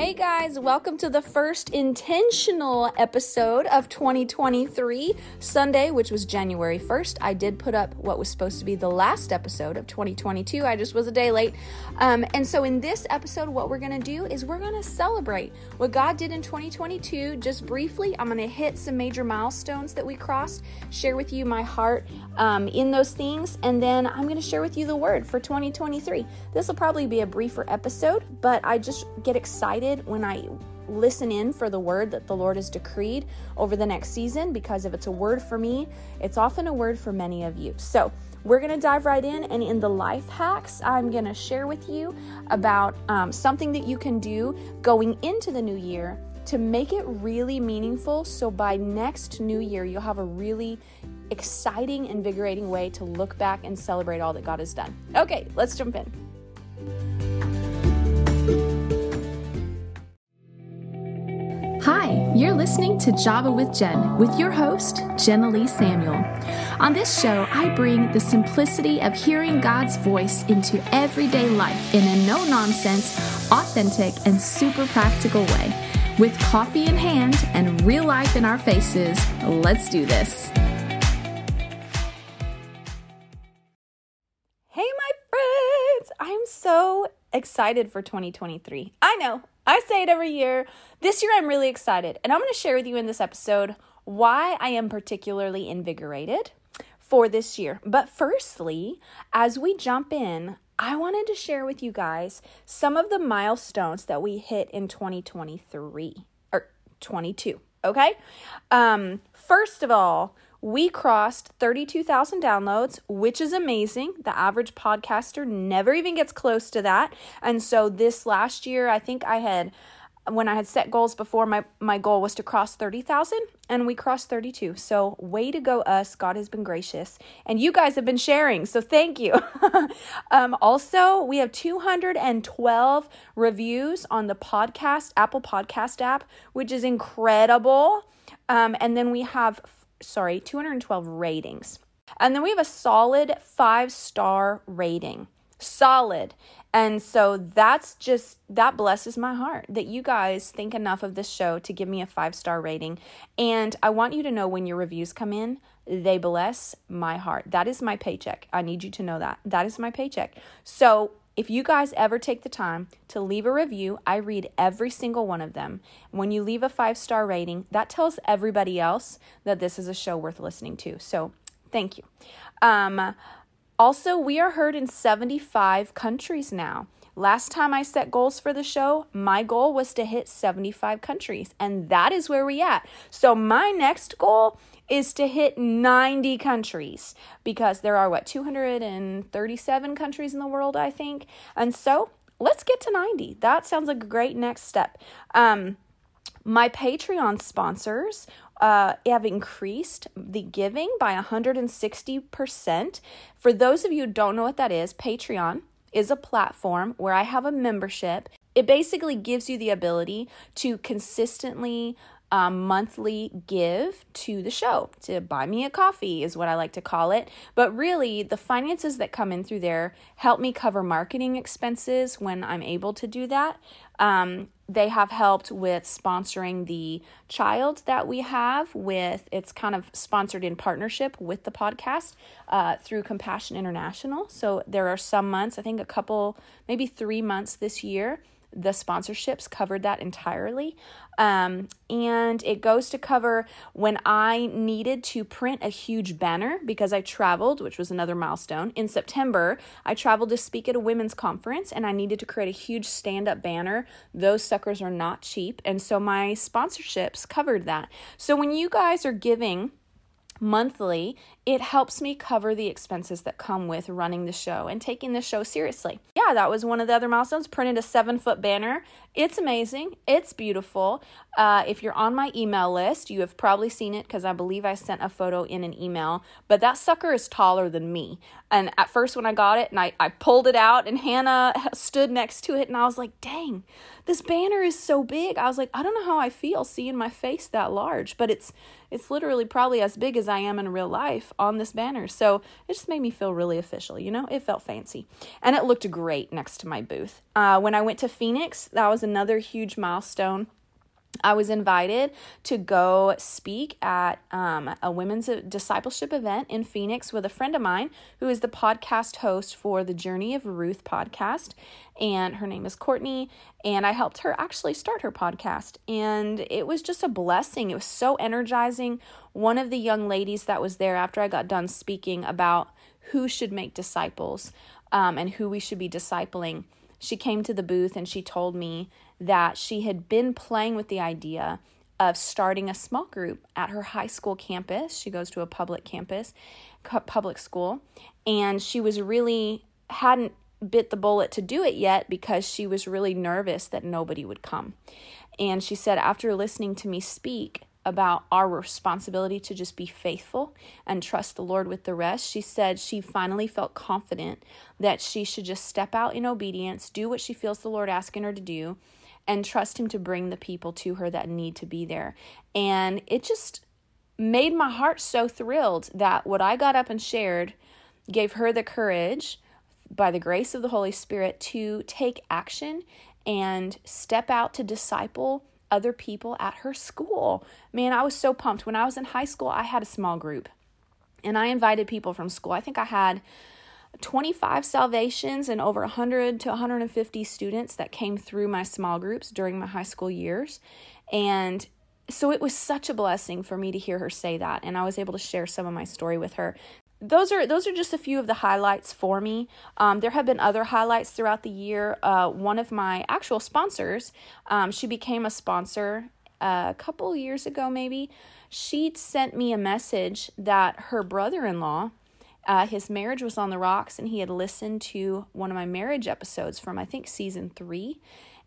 Hey guys, welcome to the first intentional episode of 2023. Sunday, which was January 1st, I did put up what was supposed to be the last episode of 2022. I just was a day late. Um, and so, in this episode, what we're going to do is we're going to celebrate what God did in 2022. Just briefly, I'm going to hit some major milestones that we crossed, share with you my heart um, in those things, and then I'm going to share with you the word for 2023. This will probably be a briefer episode, but I just get excited excited when I listen in for the word that the Lord has decreed over the next season because if it's a word for me, it's often a word for many of you. So, we're going to dive right in, and in the life hacks, I'm going to share with you about um, something that you can do going into the new year to make it really meaningful. So, by next new year, you'll have a really exciting, invigorating way to look back and celebrate all that God has done. Okay, let's jump in. Hi, you're listening to Java with Jen with your host, Jenilee Samuel. On this show, I bring the simplicity of hearing God's voice into everyday life in a no nonsense, authentic, and super practical way. With coffee in hand and real life in our faces, let's do this. Excited for 2023. I know, I say it every year. This year, I'm really excited, and I'm going to share with you in this episode why I am particularly invigorated for this year. But firstly, as we jump in, I wanted to share with you guys some of the milestones that we hit in 2023 or 22. Okay. Um, first of all, we crossed 32,000 downloads, which is amazing. The average podcaster never even gets close to that. And so this last year, I think I had when I had set goals before, my, my goal was to cross 30,000 and we crossed 32. So, way to go, us. God has been gracious. And you guys have been sharing. So, thank you. um, also, we have 212 reviews on the podcast, Apple Podcast app, which is incredible. Um, and then we have sorry, 212 ratings. And then we have a solid five star rating. Solid. And so that's just, that blesses my heart that you guys think enough of this show to give me a five star rating. And I want you to know when your reviews come in, they bless my heart. That is my paycheck. I need you to know that. That is my paycheck. So if you guys ever take the time to leave a review, I read every single one of them. When you leave a five star rating, that tells everybody else that this is a show worth listening to. So thank you. Um, also, we are heard in 75 countries now. Last time I set goals for the show, my goal was to hit 75 countries, and that is where we at. So my next goal is to hit 90 countries because there are what 237 countries in the world, I think. And so, let's get to 90. That sounds like a great next step. Um my Patreon sponsors uh, have increased the giving by 160%. For those of you who don't know what that is, Patreon is a platform where I have a membership. It basically gives you the ability to consistently um, monthly give to the show to buy me a coffee is what I like to call it. But really, the finances that come in through there help me cover marketing expenses when I'm able to do that. Um, they have helped with sponsoring the child that we have with it's kind of sponsored in partnership with the podcast uh, through compassion international so there are some months i think a couple maybe three months this year the sponsorships covered that entirely. Um, and it goes to cover when I needed to print a huge banner because I traveled, which was another milestone. In September, I traveled to speak at a women's conference and I needed to create a huge stand up banner. Those suckers are not cheap. And so my sponsorships covered that. So when you guys are giving, monthly, it helps me cover the expenses that come with running the show and taking the show seriously. Yeah, that was one of the other milestones. Printed a seven foot banner. It's amazing. It's beautiful. Uh, if you're on my email list, you have probably seen it because I believe I sent a photo in an email. But that sucker is taller than me. And at first, when I got it and I, I pulled it out, and Hannah stood next to it, and I was like, dang, this banner is so big. I was like, I don't know how I feel seeing my face that large, but it's It's literally probably as big as I am in real life on this banner. So it just made me feel really official, you know? It felt fancy. And it looked great next to my booth. Uh, when I went to Phoenix, that was another huge milestone. I was invited to go speak at um, a women's discipleship event in Phoenix with a friend of mine who is the podcast host for the Journey of Ruth podcast. And her name is Courtney. And I helped her actually start her podcast. And it was just a blessing. It was so energizing. One of the young ladies that was there after I got done speaking about who should make disciples um, and who we should be discipling, she came to the booth and she told me that she had been playing with the idea of starting a small group at her high school campus. She goes to a public campus, public school, and she was really hadn't bit the bullet to do it yet because she was really nervous that nobody would come. And she said, after listening to me speak about our responsibility to just be faithful and trust the Lord with the rest, she said she finally felt confident that she should just step out in obedience, do what she feels the Lord asking her to do, and trust Him to bring the people to her that need to be there. And it just made my heart so thrilled that what I got up and shared gave her the courage by the grace of the Holy Spirit to take action and step out to disciple other people at her school. Man, I was so pumped. When I was in high school, I had a small group and I invited people from school. I think I had 25 salvations and over 100 to 150 students that came through my small groups during my high school years. And so it was such a blessing for me to hear her say that and I was able to share some of my story with her. Those are those are just a few of the highlights for me. Um, there have been other highlights throughout the year. Uh, one of my actual sponsors, um, she became a sponsor a couple years ago, maybe. She sent me a message that her brother-in-law uh, his marriage was on the rocks, and he had listened to one of my marriage episodes from, I think, season three,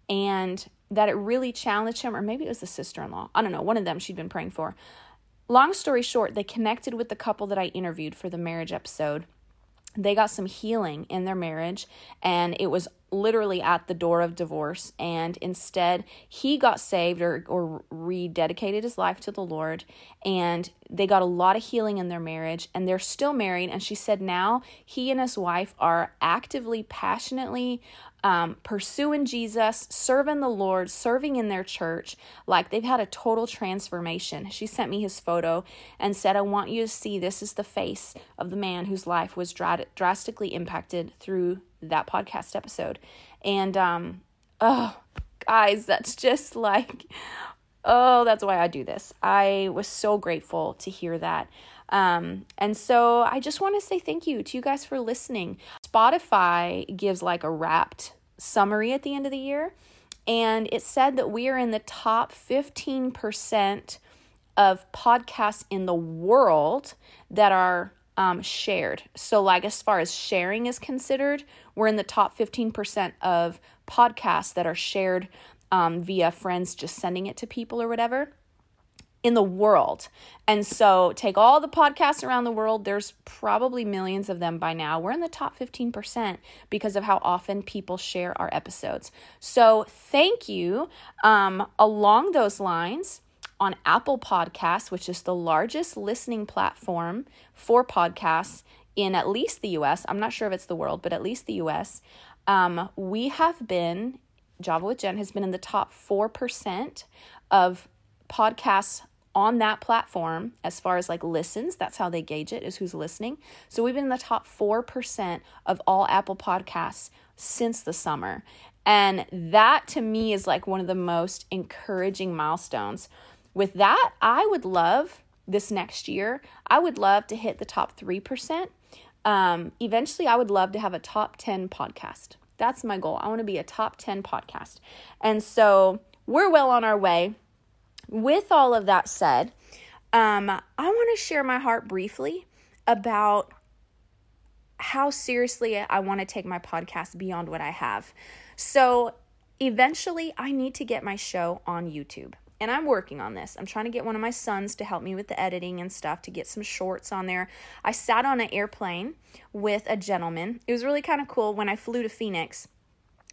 and that it really challenged him, or maybe it was the sister in law. I don't know, one of them she'd been praying for. Long story short, they connected with the couple that I interviewed for the marriage episode. They got some healing in their marriage, and it was literally at the door of divorce and instead he got saved or, or rededicated his life to the lord and they got a lot of healing in their marriage and they're still married and she said now he and his wife are actively passionately um, pursuing Jesus, serving the Lord, serving in their church. Like they've had a total transformation. She sent me his photo and said, I want you to see this is the face of the man whose life was dr- drastically impacted through that podcast episode. And, um, oh, guys, that's just like, oh, that's why I do this. I was so grateful to hear that. Um, and so I just want to say thank you to you guys for listening. Spotify gives like a wrapped summary at the end of the year, and it said that we are in the top 15% of podcasts in the world that are um, shared. So, like, as far as sharing is considered, we're in the top 15% of podcasts that are shared um, via friends just sending it to people or whatever in the world. And so, take all the podcasts around the world, there's probably millions of them by now. We're in the top 15% because of how often people share our episodes. So, thank you. Um, along those lines, on Apple Podcasts, which is the largest listening platform for podcasts in at least the US. I'm not sure if it's the world, but at least the US. Um, we have been, Java with Jen has been in the top 4% of podcasts on that platform as far as like listens. That's how they gauge it, is who's listening. So we've been in the top 4% of all Apple podcasts since the summer. And that to me is like one of the most encouraging milestones with that, I would love this next year, I would love to hit the top 3%. Um, eventually, I would love to have a top 10 podcast. That's my goal. I want to be a top 10 podcast. And so we're well on our way. With all of that said, um, I want to share my heart briefly about how seriously I want to take my podcast beyond what I have. So, eventually, I need to get my show on YouTube and I'm working on this. I'm trying to get one of my sons to help me with the editing and stuff to get some shorts on there. I sat on an airplane with a gentleman. It was really kind of cool when I flew to Phoenix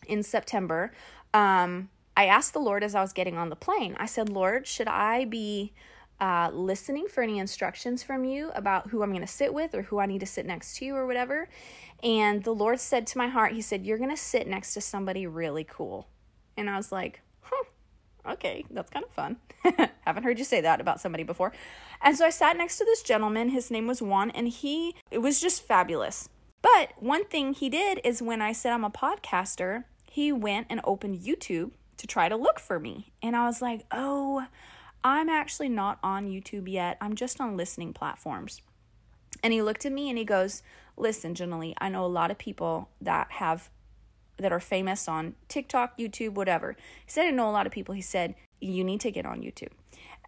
in September. Um, I asked the Lord as I was getting on the plane, I said, Lord, should I be uh, listening for any instructions from you about who I'm going to sit with or who I need to sit next to or whatever. And the Lord said to my heart, He said, You're going to sit next to somebody really cool. And I was like, Huh, okay, that's kind of fun. Haven't heard you say that about somebody before. And so I sat next to this gentleman. His name was Juan, and he, it was just fabulous. But one thing he did is when I said I'm a podcaster, he went and opened YouTube to try to look for me. And I was like, oh, I'm actually not on YouTube yet. I'm just on listening platforms. And he looked at me and he goes, Listen, Jenna I know a lot of people that have that are famous on TikTok, YouTube, whatever. He said I know a lot of people. He said, You need to get on YouTube.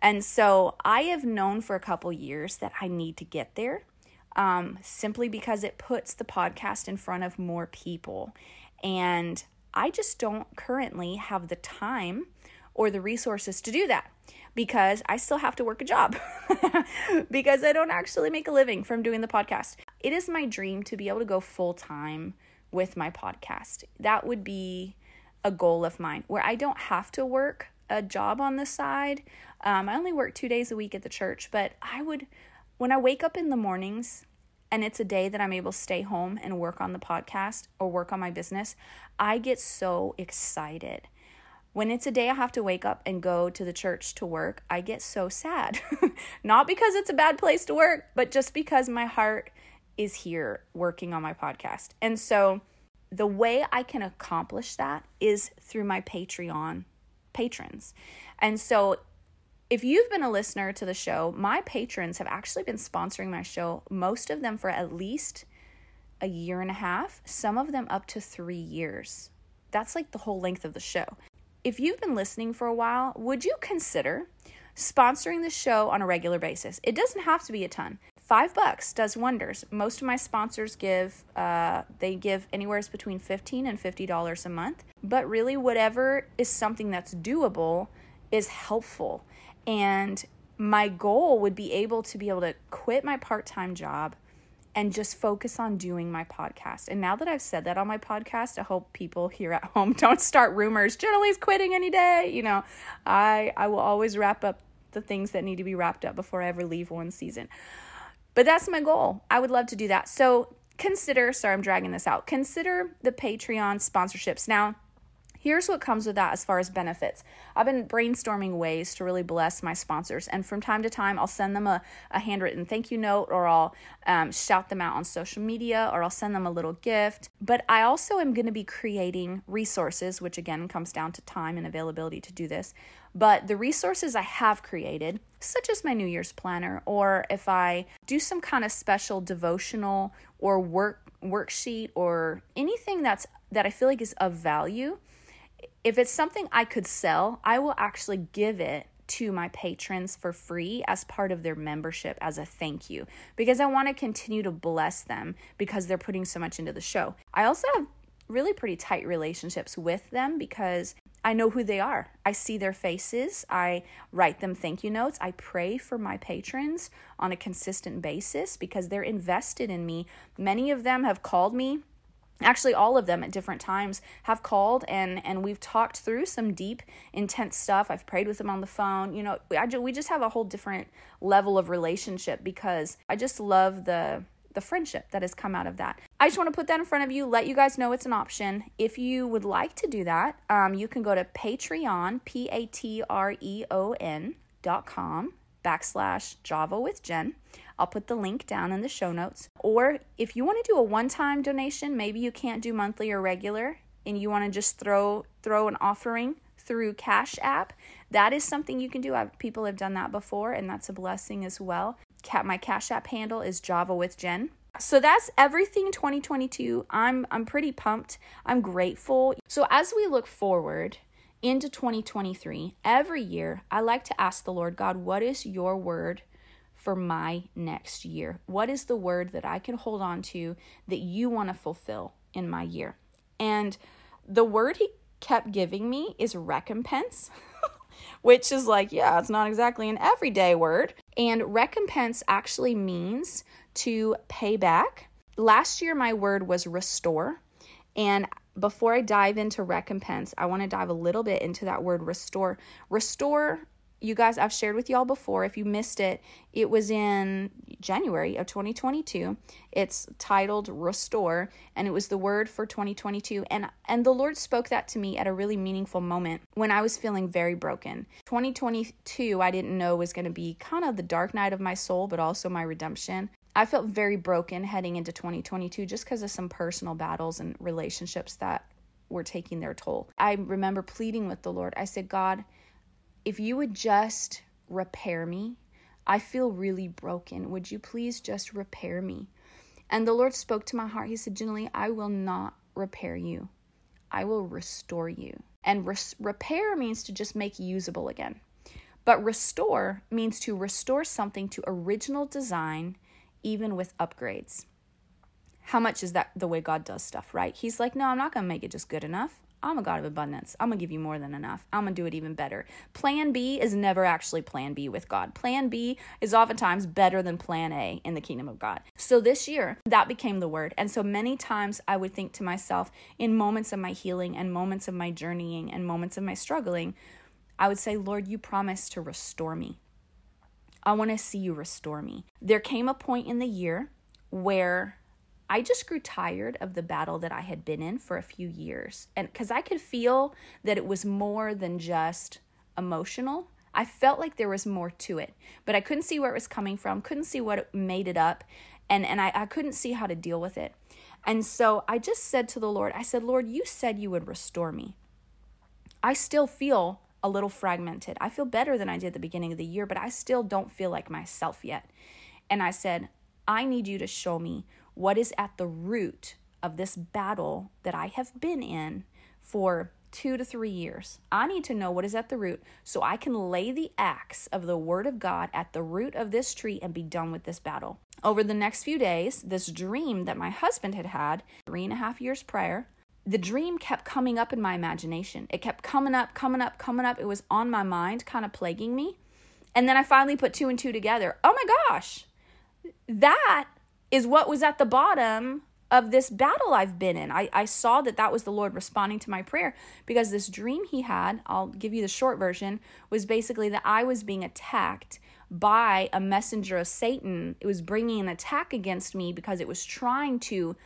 And so I have known for a couple years that I need to get there um, simply because it puts the podcast in front of more people. And I just don't currently have the time or the resources to do that because I still have to work a job because I don't actually make a living from doing the podcast. It is my dream to be able to go full time with my podcast. That would be a goal of mine where I don't have to work a job on the side. Um, I only work two days a week at the church, but I would, when I wake up in the mornings and it's a day that I'm able to stay home and work on the podcast or work on my business, I get so excited when it's a day I have to wake up and go to the church to work, I get so sad. Not because it's a bad place to work, but just because my heart is here working on my podcast. And so the way I can accomplish that is through my Patreon patrons. And so if you've been a listener to the show, my patrons have actually been sponsoring my show, most of them for at least a year and a half, some of them up to three years. That's like the whole length of the show if you've been listening for a while, would you consider sponsoring the show on a regular basis? It doesn't have to be a ton. Five bucks does wonders. Most of my sponsors give uh, they give anywhere between fifteen and fifty dollars a month. But really, whatever is something that's doable is helpful. And my goal would be able to be able to quit my part time job and just focus on doing my podcast. And now that I've said that on my podcast, I hope people here at home don't start rumors. Jenna quitting any day. You know, I I will always wrap up the things that need to be wrapped up before I ever leave one season. But that's my goal. I would love to do that. So consider, sorry, I'm dragging this out. Consider the Patreon sponsorships. Now, Here's what comes with that as far as benefits. I've been brainstorming ways to really bless my sponsors, and from time to time, I'll send them a, a handwritten thank you note, or I'll um, shout them out on social media, or I'll send them a little gift. But I also am going to be creating resources, which again comes down to time and availability to do this. But the resources I have created, such as my New Year's planner, or if I do some kind of special devotional or work worksheet or anything that's that I feel like is of value, if it's something I could sell, I will actually give it to my patrons for free as part of their membership as a thank you because I want to continue to bless them because they're putting so much into the show. I also have really pretty tight relationships with them because I know who they are. I see their faces. I write them thank you notes. I pray for my patrons on a consistent basis because they're invested in me. Many of them have called me actually all of them at different times have called and and we've talked through some deep intense stuff. I've prayed with them on the phone. You know I, we just have a whole different level of relationship because i just love the the friendship that has come out of that. I just want to put that in front of you let you guys know it's an option. If you would like to do that um, you can go to patreon p-a-t-r-e-o-n dot com backslash java with jen I'll put the link down in the show notes. Or if you want to do a one-time donation, maybe you can't do monthly or regular and you want to just throw throw an offering through Cash App, that is something you can do. I've, people have done that before and that's a blessing as well. My Cash App handle is Java with Jen. So that's everything 2022. I'm I'm pretty pumped. I'm grateful. So as we look forward into 2023, every year I like to ask the Lord God, what is your word for my next year? What is the word that I can hold on to that you want to fulfill in my year? And the word he kept giving me is recompense, which is like, yeah, it's not exactly an everyday word. And recompense actually means to pay back. Last year, my word was restore. And before I dive into recompense, I want to dive a little bit into that word restore. Restore you guys, I've shared with y'all before. If you missed it, it was in January of 2022. It's titled Restore, and it was the word for 2022. And and the Lord spoke that to me at a really meaningful moment when I was feeling very broken. 2022, I didn't know was going to be kind of the dark night of my soul, but also my redemption. I felt very broken heading into 2022 just because of some personal battles and relationships that were taking their toll. I remember pleading with the Lord. I said, God, if you would just repair me, I feel really broken. Would you please just repair me? And the Lord spoke to my heart. He said, Gently, I will not repair you, I will restore you. And res- repair means to just make usable again. But restore means to restore something to original design, even with upgrades. How much is that the way God does stuff, right? He's like, no, I'm not going to make it just good enough. I'm a God of abundance. I'm going to give you more than enough. I'm going to do it even better. Plan B is never actually plan B with God. Plan B is oftentimes better than plan A in the kingdom of God. So this year, that became the word. And so many times I would think to myself in moments of my healing and moments of my journeying and moments of my struggling, I would say, Lord, you promised to restore me. I want to see you restore me. There came a point in the year where I just grew tired of the battle that I had been in for a few years. And because I could feel that it was more than just emotional, I felt like there was more to it, but I couldn't see where it was coming from, couldn't see what made it up, and, and I, I couldn't see how to deal with it. And so I just said to the Lord, I said, Lord, you said you would restore me. I still feel a little fragmented. I feel better than I did the beginning of the year, but I still don't feel like myself yet. And I said, I need you to show me what is at the root of this battle that I have been in for two to three years. I need to know what is at the root so I can lay the axe of the Word of God at the root of this tree and be done with this battle. Over the next few days, this dream that my husband had had three and a half years prior, the dream kept coming up in my imagination. It kept coming up, coming up, coming up. It was on my mind, kind of plaguing me. And then I finally put two and two together. Oh my gosh, that is what was at the bottom of this battle I've been in. I, I saw that that was the Lord responding to my prayer because this dream he had, I'll give you the short version, was basically that I was being attacked by a messenger of Satan. It was bringing an attack against me because it was trying to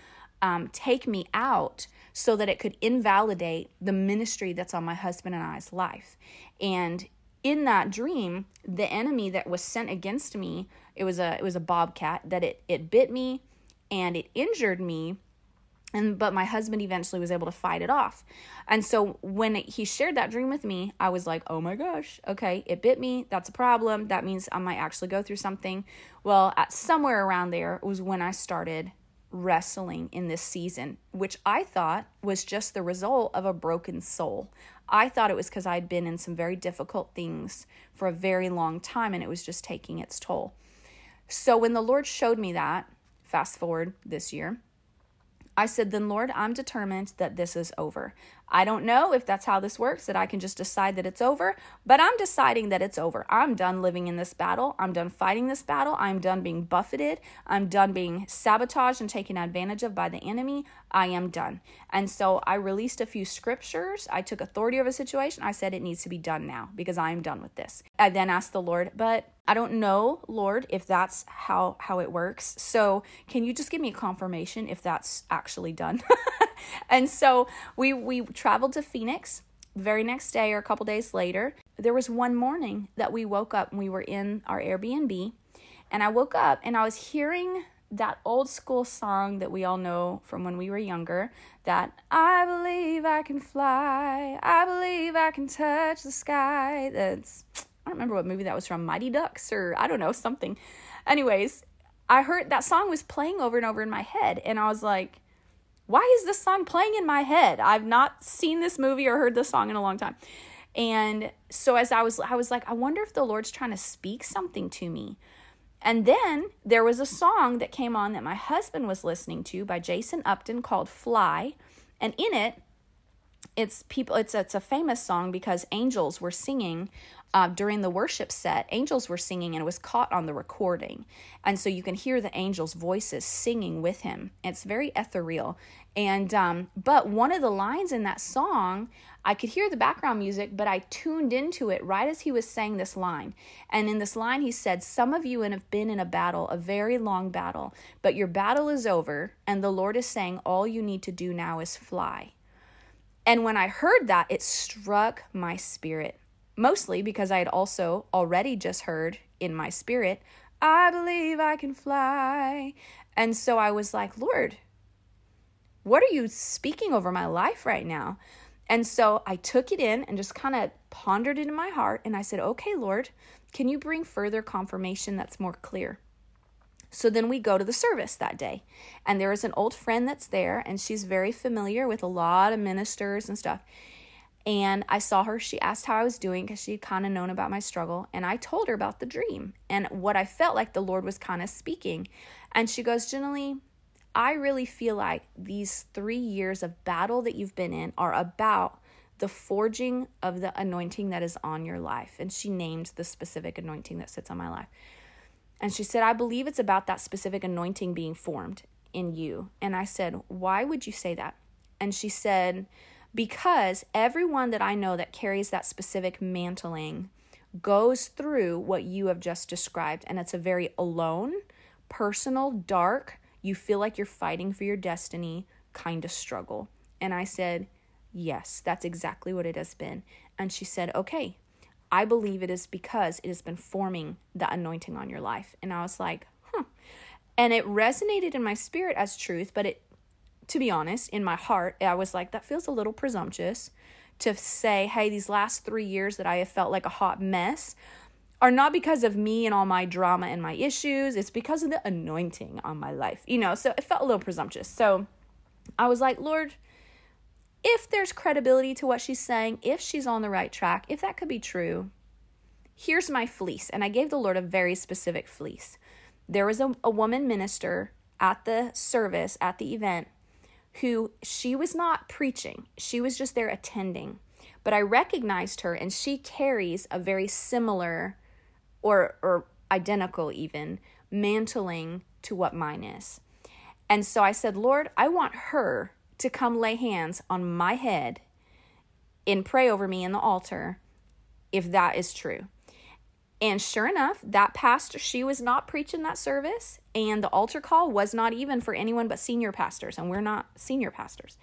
um, take me out so that it could invalidate the ministry that's on my husband and I's life. And in that dream, the enemy that was sent against me, it was a it was a bobcat that it it bit me and it injured me and but my husband eventually was able to fight it off and so when he shared that dream with me i was like oh my gosh okay it bit me that's a problem that means i might actually go through something well at somewhere around there was when i started wrestling in this season which i thought was just the result of a broken soul I thought it was because I'd been in some very difficult things for a very long time and it was just taking its toll. So when the Lord showed me that, fast forward this year, I said, Then, Lord, I'm determined that this is over. I don't know if that's how this works, that I can just decide that it's over, but I'm deciding that it's over. I'm done living in this battle. I'm done fighting this battle. I'm done being buffeted. I'm done being sabotaged and taken advantage of by the enemy. I am done. And so I released a few scriptures. I took authority over a situation. I said it needs to be done now because I am done with this. I then asked the Lord, but I don't know, Lord, if that's how how it works. So, can you just give me a confirmation if that's actually done? and so we we traveled to Phoenix. The very next day or a couple days later, there was one morning that we woke up and we were in our Airbnb, and I woke up and I was hearing that old school song that we all know from when we were younger that I believe I can fly, I believe I can touch the sky. That's I don't remember what movie that was from, Mighty Ducks or I don't know, something. Anyways, I heard that song was playing over and over in my head, and I was like, why is this song playing in my head? I've not seen this movie or heard this song in a long time. And so as I was I was like, I wonder if the Lord's trying to speak something to me. And then there was a song that came on that my husband was listening to by Jason Upton called Fly. And in it, it's people it's it's a famous song because angels were singing uh, during the worship set, angels were singing and it was caught on the recording. And so you can hear the angels' voices singing with him. It's very ethereal. And, um, but one of the lines in that song, I could hear the background music, but I tuned into it right as he was saying this line. And in this line, he said, Some of you have been in a battle, a very long battle, but your battle is over, and the Lord is saying, All you need to do now is fly. And when I heard that, it struck my spirit, mostly because I had also already just heard in my spirit, I believe I can fly. And so I was like, Lord, what are you speaking over my life right now? And so I took it in and just kind of pondered it in my heart. And I said, Okay, Lord, can you bring further confirmation that's more clear? So then we go to the service that day. And there is an old friend that's there, and she's very familiar with a lot of ministers and stuff. And I saw her. She asked how I was doing because she'd kind of known about my struggle. And I told her about the dream and what I felt like the Lord was kind of speaking. And she goes, Jenilee, I really feel like these three years of battle that you've been in are about the forging of the anointing that is on your life. And she named the specific anointing that sits on my life. And she said, I believe it's about that specific anointing being formed in you. And I said, Why would you say that? And she said, Because everyone that I know that carries that specific mantling goes through what you have just described. And it's a very alone, personal, dark, you feel like you're fighting for your destiny kind of struggle. And I said, Yes, that's exactly what it has been. And she said, Okay, I believe it is because it has been forming the anointing on your life. And I was like, Huh. And it resonated in my spirit as truth, but it, to be honest, in my heart, I was like, That feels a little presumptuous to say, Hey, these last three years that I have felt like a hot mess are not because of me and all my drama and my issues. It's because of the anointing on my life, you know? So it felt a little presumptuous. So I was like, Lord, if there's credibility to what she's saying, if she's on the right track, if that could be true, here's my fleece. And I gave the Lord a very specific fleece. There was a, a woman minister at the service, at the event, who she was not preaching, she was just there attending. But I recognized her, and she carries a very similar or or identical even mantling to what mine is. And so I said, Lord, I want her to come lay hands on my head and pray over me in the altar if that is true. And sure enough, that pastor, she was not preaching that service, and the altar call was not even for anyone but senior pastors, and we're not senior pastors.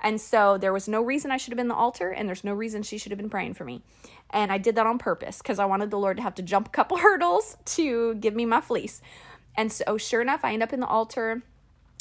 And so there was no reason I should have been the altar, and there's no reason she should have been praying for me. And I did that on purpose because I wanted the Lord to have to jump a couple hurdles to give me my fleece. And so, sure enough, I end up in the altar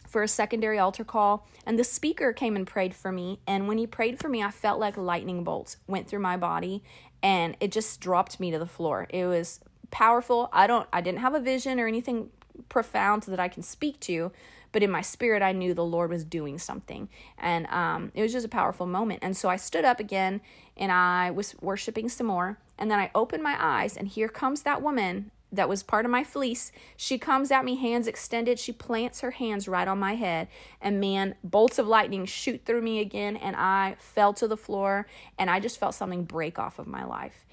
for a secondary altar call, and the speaker came and prayed for me. And when he prayed for me, I felt like lightning bolts went through my body, and it just dropped me to the floor. It was powerful. I don't, I didn't have a vision or anything profound that I can speak to, but in my spirit i knew the lord was doing something and um, it was just a powerful moment and so i stood up again and i was worshiping some more and then i opened my eyes and here comes that woman that was part of my fleece. She comes at me, hands extended. She plants her hands right on my head. And man, bolts of lightning shoot through me again. And I fell to the floor and I just felt something break off of my life.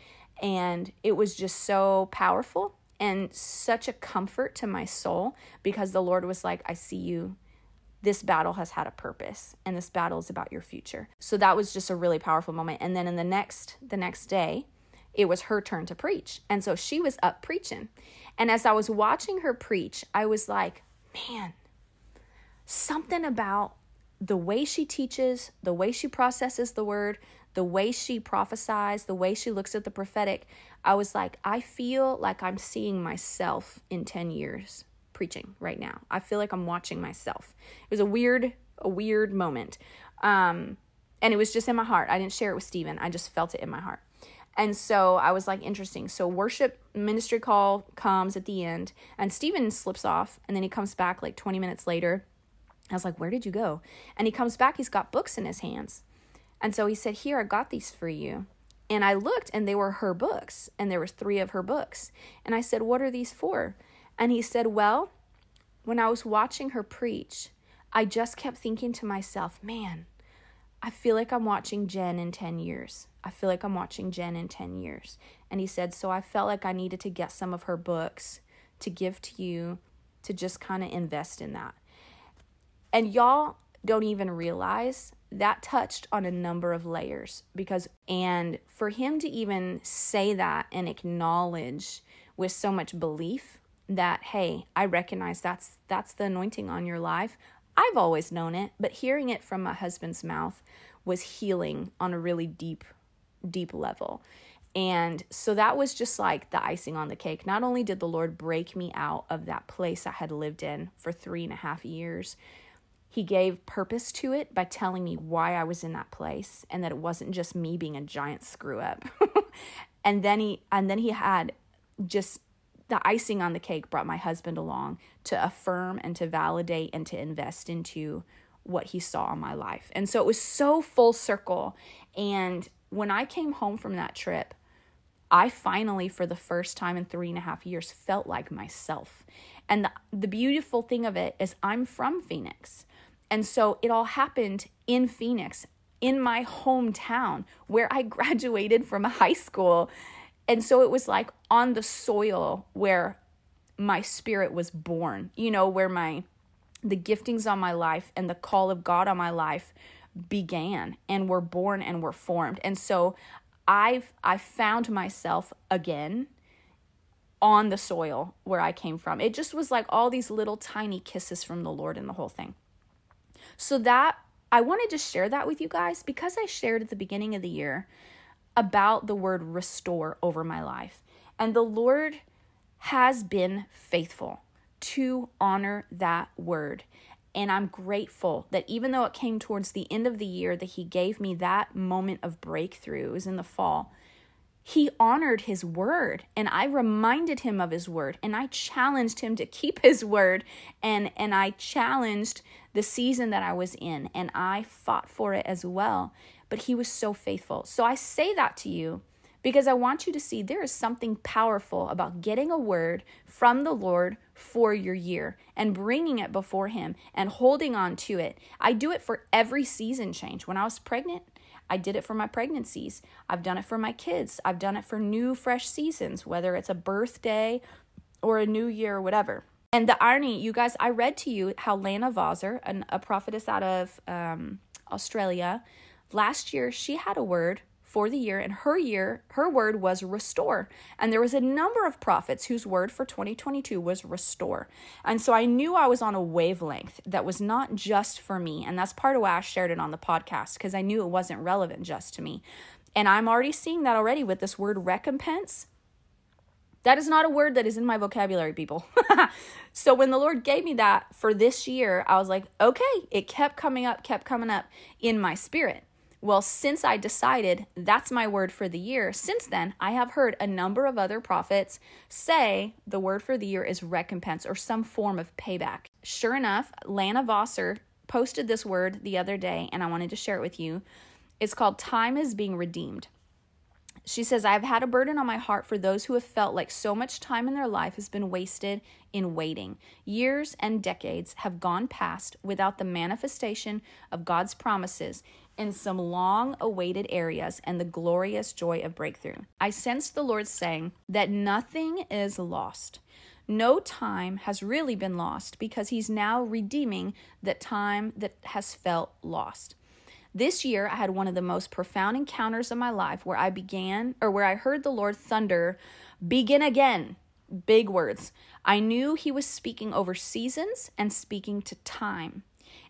And it was just so powerful and such a comfort to my soul because the Lord was like, I see you. This battle has had a purpose and this battle is about your future. So that was just a really powerful moment. And then in the next the next day, it was her turn to preach. And so she was up preaching. And as I was watching her preach, I was like, man, something about the way she teaches, the way she processes the word, the way she prophesies, the way she looks at the prophetic, I was like, I feel like I'm seeing myself in 10 years preaching right now. I feel like I'm watching myself. It was a weird, a weird moment. Um, and it was just in my heart. I didn't share it with Stephen. I just felt it in my heart. And so I was like, interesting. So worship ministry call comes at the end, and Stephen slips off, and then he comes back like 20 minutes later. I was like, where did you go? And he comes back, he's got books in his hands. And so he said, Here, I got these for you. And I looked and they were her books, and there was three of her books. And I said, What are these for? And he said, Well, when I was watching her preach, I just kept thinking to myself, man, I feel like I'm watching Jen in 10 years. I feel like I'm watching Jen in 10 years. And he said, So I felt like I needed to get some of her books to give to you to just kind of invest in that. And y'all don't even realize that touched on a number of layers because, and for him to even say that and acknowledge with so much belief that, hey, I recognize that's that's the anointing on your life. I've always known it, but hearing it from my husband's mouth was healing on a really deep, deep level. And so that was just like the icing on the cake. Not only did the Lord break me out of that place I had lived in for three and a half years, He gave purpose to it by telling me why I was in that place and that it wasn't just me being a giant screw up. and then he and then he had just the icing on the cake brought my husband along to affirm and to validate and to invest into what he saw in my life. And so it was so full circle. And when I came home from that trip, I finally, for the first time in three and a half years, felt like myself. And the, the beautiful thing of it is, I'm from Phoenix. And so it all happened in Phoenix, in my hometown, where I graduated from high school. And so it was like on the soil where my spirit was born, you know, where my the giftings on my life and the call of God on my life began and were born and were formed. And so I've I found myself again on the soil where I came from. It just was like all these little tiny kisses from the Lord in the whole thing. So that I wanted to share that with you guys because I shared at the beginning of the year about the word restore over my life. And the Lord has been faithful to honor that word. And I'm grateful that even though it came towards the end of the year that He gave me that moment of breakthrough, it was in the fall, He honored His word. And I reminded Him of His word. And I challenged Him to keep His word. And, and I challenged the season that I was in. And I fought for it as well. But He was so faithful. So I say that to you because I want you to see there is something powerful about getting a word from the Lord for your year and bringing it before Him and holding on to it. I do it for every season change. When I was pregnant, I did it for my pregnancies. I've done it for my kids. I've done it for new, fresh seasons, whether it's a birthday or a new year or whatever. And the irony, you guys, I read to you how Lana Vawser, an, a prophetess out of um, Australia, last year she had a word for the year, and her year, her word was restore. And there was a number of prophets whose word for 2022 was restore. And so I knew I was on a wavelength that was not just for me. And that's part of why I shared it on the podcast, because I knew it wasn't relevant just to me. And I'm already seeing that already with this word recompense. That is not a word that is in my vocabulary, people. so when the Lord gave me that for this year, I was like, okay, it kept coming up, kept coming up in my spirit. Well, since I decided that's my word for the year, since then I have heard a number of other prophets say the word for the year is recompense or some form of payback. Sure enough, Lana Vawser posted this word the other day and I wanted to share it with you. It's called Time is Being Redeemed. She says, I've had a burden on my heart for those who have felt like so much time in their life has been wasted in waiting. Years and decades have gone past without the manifestation of God's promises in some long awaited areas and the glorious joy of breakthrough. I sensed the Lord saying that nothing is lost. No time has really been lost because He's now redeeming that time that has felt lost. This year, I had one of the most profound encounters of my life where I began, or where I heard the Lord thunder, begin again. Big words. I knew He was speaking over seasons and speaking to time.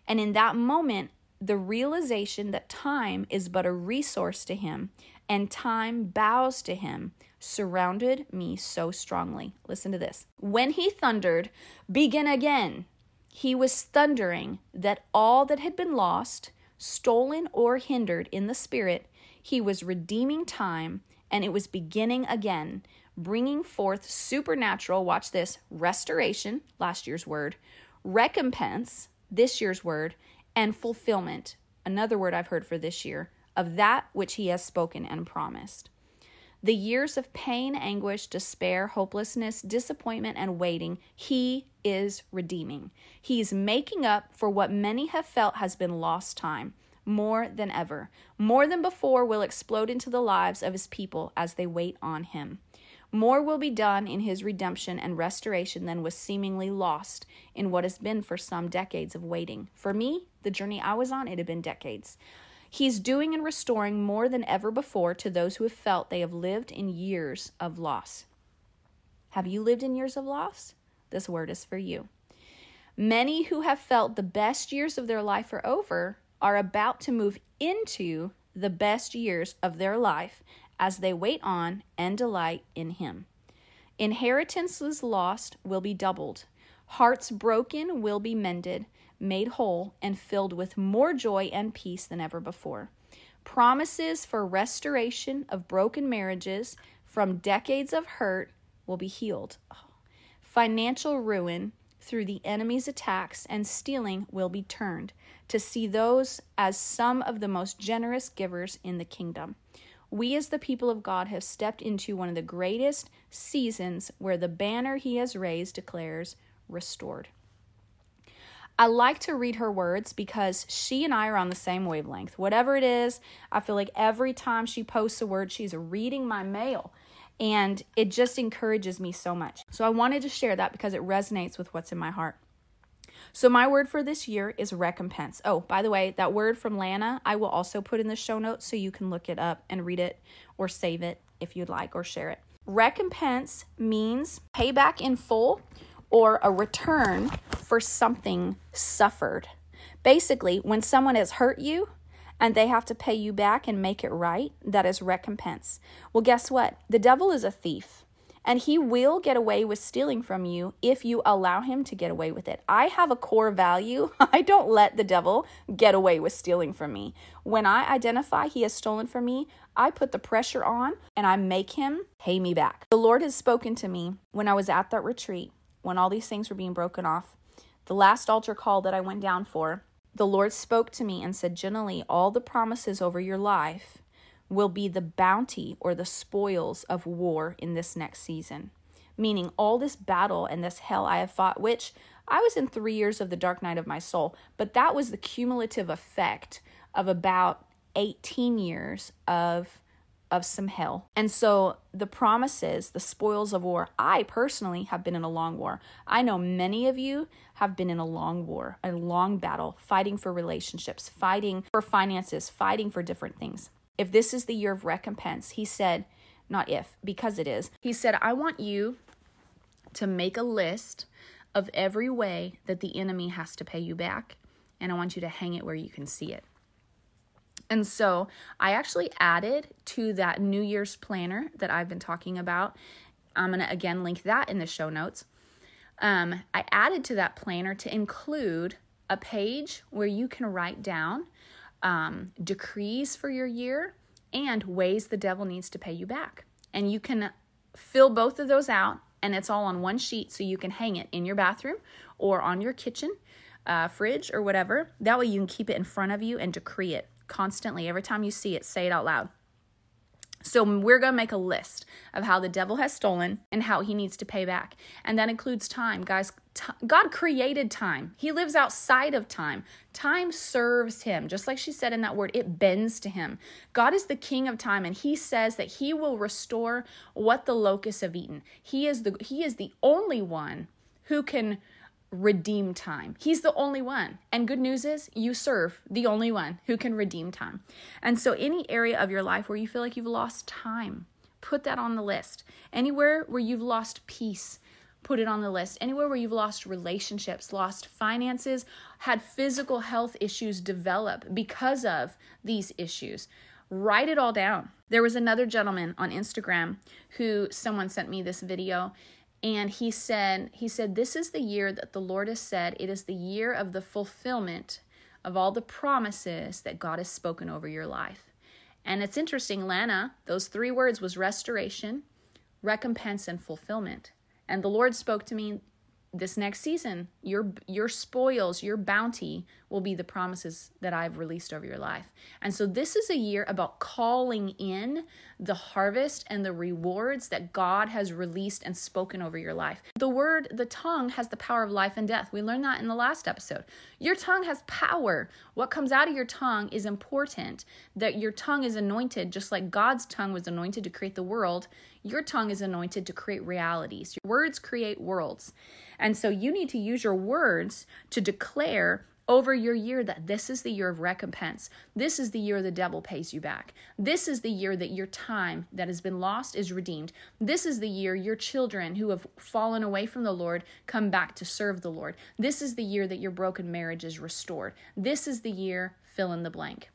And in that moment, the realization that time is but a resource to him and time bows to him surrounded me so strongly. Listen to this. When he thundered, begin again, he was thundering that all that had been lost, stolen, or hindered in the spirit, he was redeeming time and it was beginning again, bringing forth supernatural, watch this, restoration, last year's word, recompense, this year's word, and fulfillment, another word I've heard for this year, of that which he has spoken and promised. The years of pain, anguish, despair, hopelessness, disappointment, and waiting, he is redeeming. He is making up for what many have felt has been lost time. more than ever. More than before will explode into the lives of his people as they wait on him. More will be done in his redemption and restoration than was seemingly lost in what has been for some decades of waiting. For me, the journey I was on, it had been decades. He's doing and restoring more than ever before to those who have felt they have lived in years of loss. Have you lived in years of loss? This word is for you. Many who have felt the best years of their life are over are about to move into the best years of their life as they wait on and delight in Him. Inheritances lost will be doubled, hearts broken will be mended, made whole, and filled with more joy and peace than ever before. Promises for restoration of broken marriages from decades of hurt will be healed. Financial ruin through the enemy's attacks and stealing will be turned to see those as some of the most generous givers in the kingdom. We, as the people of God, have stepped into one of the greatest seasons where the banner he has raised declares restored. I like to read her words because she and I are on the same wavelength. Whatever it is, I feel like every time she posts a word, she's reading my mail and it just encourages me so much. So I wanted to share that because it resonates with what's in my heart. So my word for this year is recompense. Oh, by the way, that word from Lana, I will also put in the show notes so you can look it up and read it or save it if you'd like or share it. Recompense means payback in full or a return for something suffered. Basically, when someone has hurt you, and they have to pay you back and make it right, that is recompense. Well, guess what? The devil is a thief. And he will get away with stealing from you if you allow him to get away with it. I have a core value. I don't let the devil get away with stealing from me. When I identify he has stolen from me, I put the pressure on and I make him pay me back. The Lord has spoken to me when I was at that retreat, when all these things were being broken off. The last altar call that I went down for, the Lord spoke to me and said, Jenilee, all the promises over your life will be the bounty or the spoils of war in this next season. Meaning, all this battle and this hell I have fought, which I was in three years of the dark night of my soul, but that was the cumulative effect of about 18 years of of some hell. And so the promises, the spoils of war, I personally have been in a long war. I know many of you have been in a long war, a long battle, fighting for relationships, fighting for finances, fighting for different things. If this is the year of recompense, he said, not if, because it is, he said, I want you to make a list of every way that the enemy has to pay you back, and I want you to hang it where you can see it. And so I actually added to that New Year's planner that I've been talking about. I'm going to again link that in the show notes. Um, I added to that planner to include a page where you can write down um, decrees for your year and ways the devil needs to pay you back. And you can fill both of those out, and it's all on one sheet so you can hang it in your bathroom or on your kitchen uh, fridge or whatever. That way you can keep it in front of you and decree it constantly. Every time you see it, say it out loud. So we're going to make a list of how the devil has stolen and how he needs to pay back. And that includes time. Guys, t- God created time. He lives outside of time. Time serves him. Just like she said in that word, it bends to him. God is the king of time and he says that he will restore what the locusts have eaten. He is the he is the only one who can redeem time. He's the only one. And good news is you serve the only one who can redeem time. And so, any area of your life where you feel like you've lost time, put that on the list. Anywhere where you've lost peace, put it on the list. Anywhere where you've lost relationships, lost finances, had physical health issues develop because of these issues, write it all down. There was another gentleman on Instagram who someone sent me this video and he said he said this is the year that the lord has said. It is the year of the fulfillment of all the promises that god has spoken over your life. And it's interesting lana those three words was restoration recompense and fulfillment. And the lord spoke to me this next season your your spoils your bounty will be the promises that I've released over your life. And so this is a year about calling in the harvest and the rewards that God has released and spoken over your life. The word, the tongue has the power of life and death. We learned that in the last episode. Your tongue has power. What comes out of your tongue is important. That your tongue is anointed just like God's tongue was anointed to create the world. Your tongue is anointed to create realities. Your words create worlds. And so you need to use your words to declare over your year that this is the year of recompense. This is the year the devil pays you back. This is the year that your time that has been lost is redeemed. This is the year your children who have fallen away from the Lord come back to serve the Lord. This is the year that your broken marriage is restored. This is the year fill in the blank.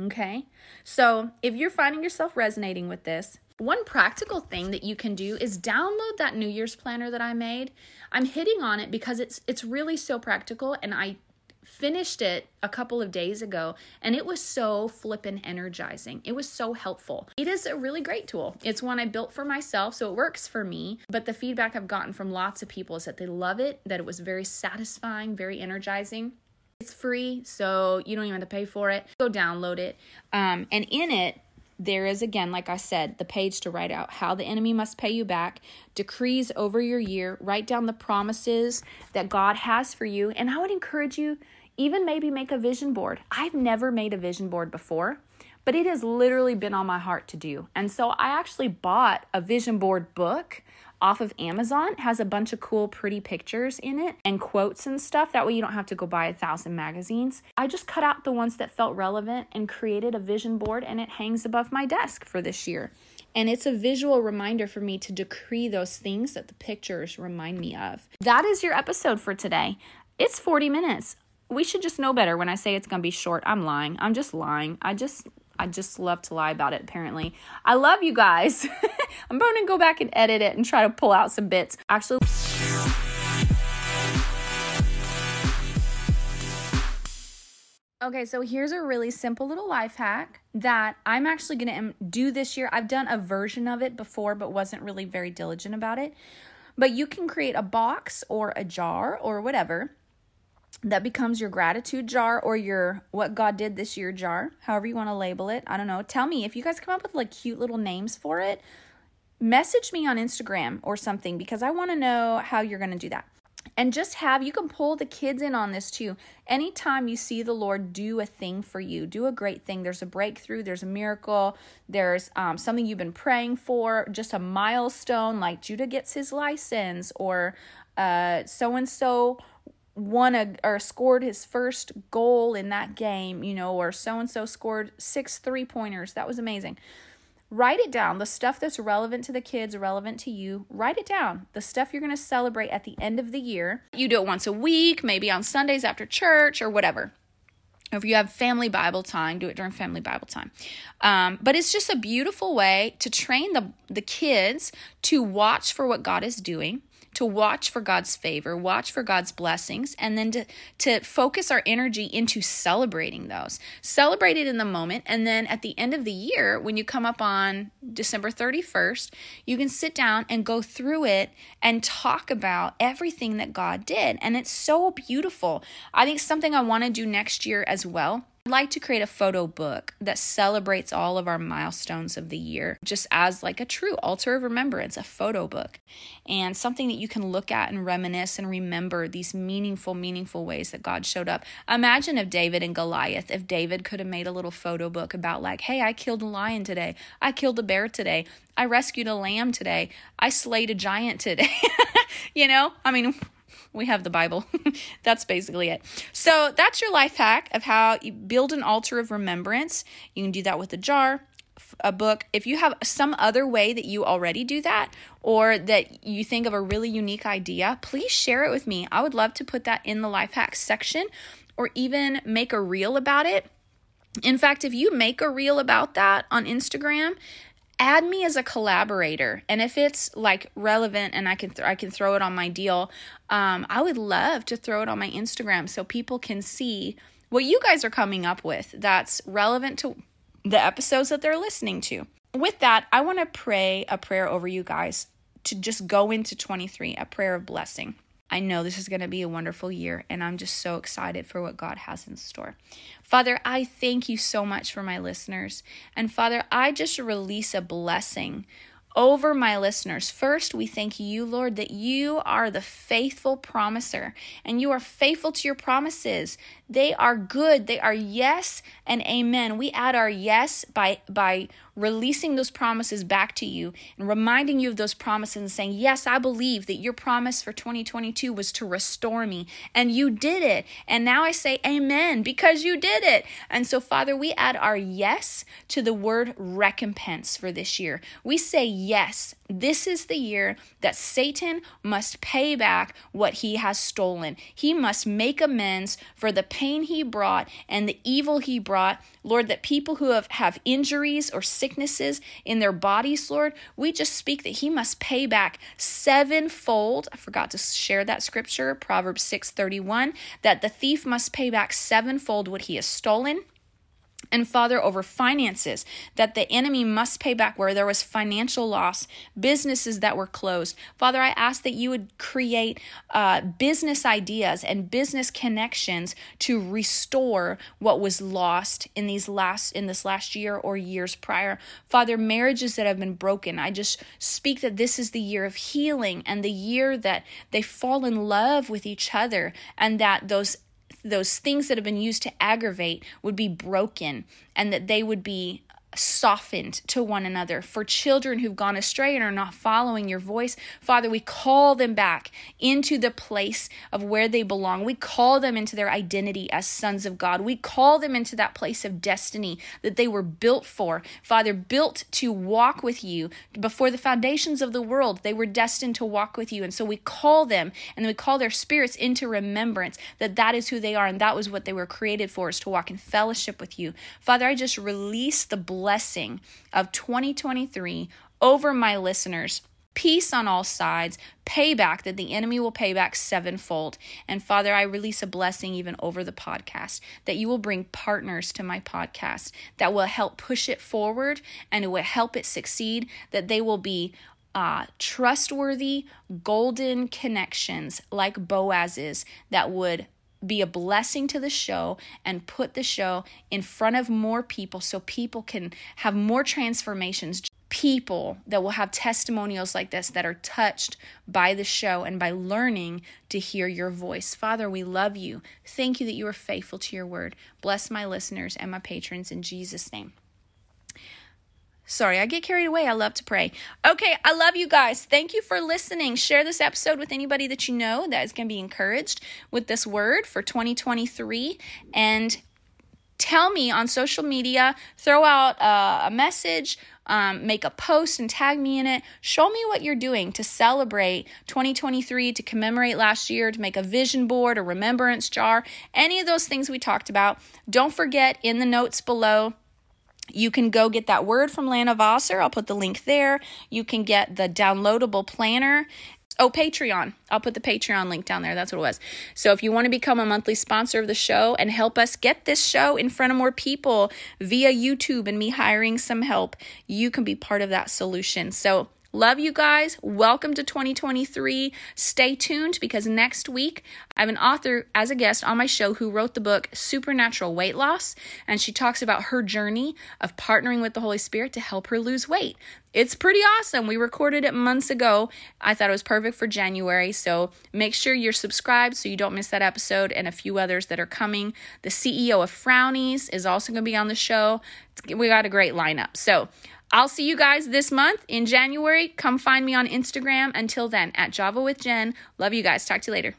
Okay? So, if you're finding yourself resonating with this, one practical thing that you can do is download that New Year's planner that I made. I'm hitting on it because it's it's really so practical and I finished it a couple of days ago and it was so flippin' energizing. It was so helpful. It is a really great tool. It's one I built for myself, so it works for me. But the feedback I've gotten from lots of people is that they love it, that it was very satisfying, very energizing. It's free, so you don't even have to pay for it. Go download it. Um, and in it, there is again, like I said, the page to write out how the enemy must pay you back, decrees over your year, write down the promises that God has for you. And I would encourage you, even maybe make a vision board. I've never made a vision board before, but it has literally been on my heart to do. And so I actually bought a vision board book off of Amazon. Has a bunch of cool, pretty pictures in it and quotes and stuff. That way, you don't have to go buy a thousand magazines. I just cut out the ones that felt relevant and created a vision board, and it hangs above my desk for this year. And it's a visual reminder for me to decree those things that the pictures remind me of. That is your episode for today. It's 40 minutes. We should just know better when I say it's going to be short. I'm lying. I'm just lying. I just I just love to lie about it, apparently. I love you guys. I'm going to go back and edit it and try to pull out some bits. Actually, Okay, so here's a really simple little life hack that I'm actually going to do this year. I've done a version of it before, but wasn't really very diligent about it. But you can create a box or a jar or whatever that becomes your gratitude jar or your what God did this year jar, however you want to label it. I don't know. Tell me if you guys come up with like cute little names for it. Message me on Instagram or something because I want to know how you're going to do that. And just have, you can pull the kids in on this too. Anytime you see the Lord do a thing for you, do a great thing, there's a breakthrough, there's a miracle, there's um, something you've been praying for, just a milestone like Judah gets his license or so and so won a or scored his first goal in that game, you know, or so and so scored six three pointers. That was amazing. Write it down. The stuff that's relevant to the kids, relevant to you, write it down. The stuff you're going to celebrate at the end of the year. You do it once a week, maybe on Sundays after church or whatever. If you have family Bible time, do it during family Bible time. Um, but it's just a beautiful way to train the, the kids to watch for what God is doing to watch for God's favor, watch for God's blessings, and then to, to focus our energy into celebrating those. Celebrate it in the moment. And then at the end of the year, when you come up on December 31st, you can sit down and go through it and talk about everything that God did. And it's so beautiful. I think something I want to do next year as well I'd like to create a photo book that celebrates all of our milestones of the year, just as like a true altar of remembrance, a photo book, and something that you can look at and reminisce and remember these meaningful, meaningful ways that God showed up. Imagine if David and Goliath, if David could have made a little photo book about, like, hey, I killed a lion today, I killed a bear today, I rescued a lamb today, I slayed a giant today. you know, I mean, we have the Bible. that's basically it. So that's your life hack of how you build an altar of remembrance. You can do that with a jar, a book. If you have some other way that you already do that or that you think of a really unique idea, please share it with me. I would love to put that in the life hacks section or even make a reel about it. In fact, if you make a reel about that on Instagram, add me as a collaborator. And if it's like relevant and i can th- i can throw it on my deal um, i would love to throw it on my instagram so people can see what you guys are coming up with that's relevant to the episodes that they're listening to. With that i want to pray a prayer over you guys to just go into 23 a prayer of blessing I know this is going to be a wonderful year, and I'm just so excited for what God has in store. Father, I thank you so much for my listeners. And Father, I just release a blessing over my listeners. First, we thank you, Lord, that you are the faithful promiser and you are faithful to your promises. They are good. They are yes and amen. We add our yes by by releasing those promises back to you and reminding you of those promises and saying, Yes, I believe that your promise for 2022 was to restore me, and you did it. And now I say, Amen, because you did it. And so, Father, we add our yes to the word recompense for this year. We say, Yes, this is the year that Satan must pay back what he has stolen. He must make amends for the pain he brought and the evil he brought. Lord, that people who have, have injuries or sicknesses in their bodies, Lord, we just speak that he must pay back sevenfold. I forgot to share that scripture, Proverbs 6:31, that the thief must pay back sevenfold what he has stolen and Father, over finances, that the enemy must pay back where there was financial loss, businesses that were closed. Father, I ask that you would create uh, business ideas and business connections to restore what was lost in these last in this last year or years prior. Father, marriages that have been broken, I just speak that this is the year of healing and the year that they fall in love with each other and that those those things that have been used to aggravate would be broken and that they would be softened to one another. For children who've gone astray and are not following your voice, Father, we call them back into the place of where they belong. We call them into their identity as sons of God. We call them into that place of destiny that they were built for. Father, built to walk with you before the foundations of the world. They were destined to walk with you. And so we call them and we call their spirits into remembrance that that is who they are and that was what they were created for is to walk in fellowship with you. Father, I just release the blood blessing of 2023 over my listeners peace on all sides, payback that the enemy will pay back sevenfold. And Father, I release a blessing even over the podcast that you will bring partners to my podcast that will help push it forward and it will help it succeed, that they will be uh, trustworthy, golden connections like Boaz's that would be a blessing to the show and put the show in front of more people so people can have more transformations. People that will have testimonials like this that are touched by the show and by learning to hear your voice. Father, we love you. Thank you that you are faithful to your word. Bless my listeners and my patrons in Jesus' name. Sorry, I get carried away. I love to pray. Okay, I love you guys. Thank you for listening. Share this episode with anybody that you know that is going to be encouraged with this word for 2023. And tell me on social media, throw out uh, a message, um, make a post and tag me in it. Show me what you're doing to celebrate 2023, to commemorate last year, to make a vision board, a remembrance jar, any of those things we talked about. Don't forget in the notes below you can go get that word from Lana Vawser. I'll put the link there. You can get the downloadable planner. Oh, Patreon. I'll put the Patreon link down there. That's what it was. So if you want to become a monthly sponsor of the show and help us get this show in front of more people via YouTube and me hiring some help, you can be part of that solution. So Love you guys. Welcome to 2023. Stay tuned because next week I have an author as a guest on my show who wrote the book Supernatural Weight Loss, and she talks about her journey of partnering with the Holy Spirit to help her lose weight. It's pretty awesome. We recorded it months ago. I thought it was perfect for January. So make sure you're subscribed so you don't miss that episode and a few others that are coming. The CEO of Frownies is also going to be on the show. We got a great lineup. So I'll see you guys this month in January. Come find me on Instagram. Until then, at Java with Jen. Love you guys. Talk to you later.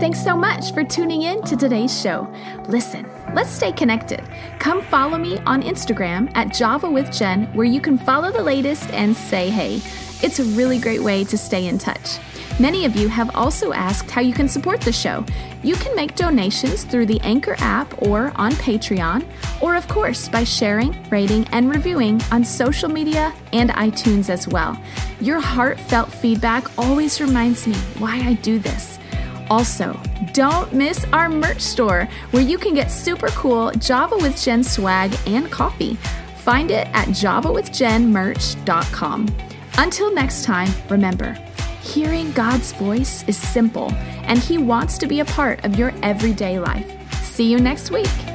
Thanks so much for tuning in to today's show. Listen, let's stay connected. Come follow me on Instagram at Java with Jen, where you can follow the latest and say hey. It's a really great way to stay in touch. Many of you have also asked how you can support the show. You can make donations through the Anchor app or on Patreon, or of course by sharing, rating, and reviewing on social media and iTunes as well. Your heartfelt feedback always reminds me why I do this. Also, don't miss our merch store where you can get super cool Java with Jen swag and coffee. Find it at javawithjenmerch.com. Until next time, remember, hearing God's voice is simple, and He wants to be a part of your everyday life. See you next week.